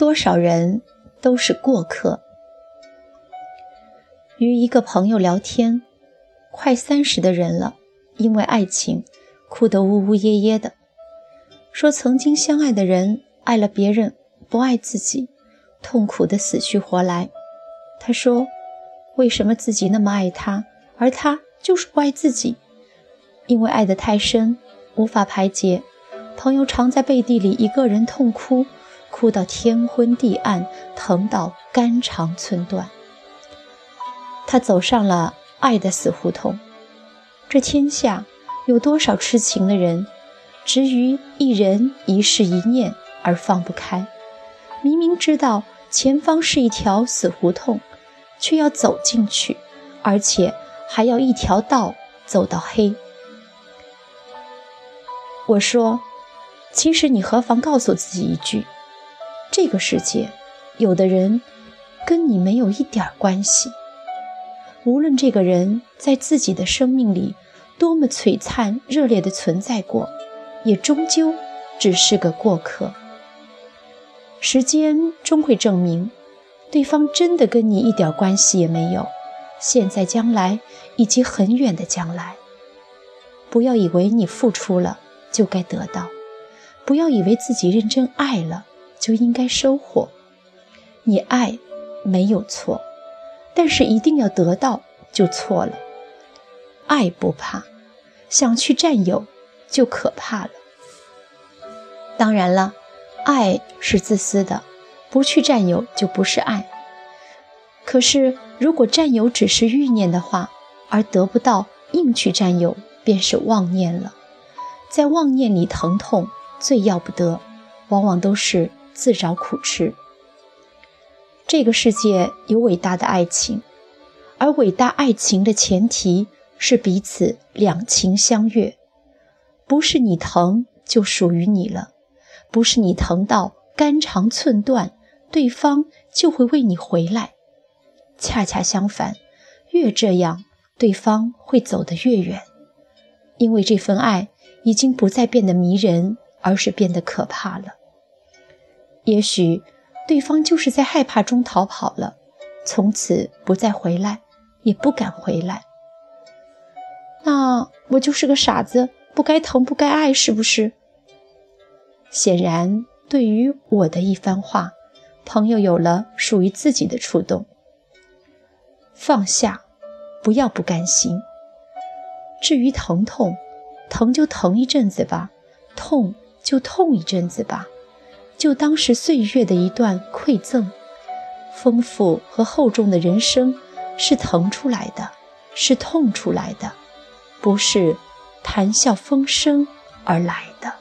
多少人都是过客。与一个朋友聊天，快三十的人了，因为爱情哭得呜呜咽咽的，说曾经相爱的人爱了别人，不爱自己，痛苦的死去活来。他说：“为什么自己那么爱他，而他就是不爱自己？因为爱得太深，无法排解。朋友常在背地里一个人痛哭，哭到天昏地暗，疼到肝肠寸断。他走上了爱的死胡同。这天下有多少痴情的人，执于一人一事一念而放不开？明明知道前方是一条死胡同。”却要走进去，而且还要一条道走到黑。我说，其实你何妨告诉自己一句：这个世界，有的人跟你没有一点关系。无论这个人在自己的生命里多么璀璨热烈的存在过，也终究只是个过客。时间终会证明。对方真的跟你一点关系也没有，现在、将来以及很远的将来。不要以为你付出了就该得到，不要以为自己认真爱了就应该收获。你爱没有错，但是一定要得到就错了。爱不怕，想去占有就可怕了。当然了，爱是自私的。不去占有就不是爱。可是，如果占有只是欲念的话，而得不到，硬去占有便是妄念了。在妄念里疼痛，最要不得，往往都是自找苦吃。这个世界有伟大的爱情，而伟大爱情的前提是彼此两情相悦，不是你疼就属于你了，不是你疼到肝肠寸断。对方就会为你回来，恰恰相反，越这样，对方会走得越远，因为这份爱已经不再变得迷人，而是变得可怕了。也许对方就是在害怕中逃跑了，从此不再回来，也不敢回来。那我就是个傻子，不该疼，不该爱，是不是？显然，对于我的一番话。朋友有了属于自己的触动，放下，不要不甘心。至于疼痛，疼就疼一阵子吧，痛就痛一阵子吧，就当是岁月的一段馈赠。丰富和厚重的人生是疼出来的，是痛出来的，不是谈笑风生而来的。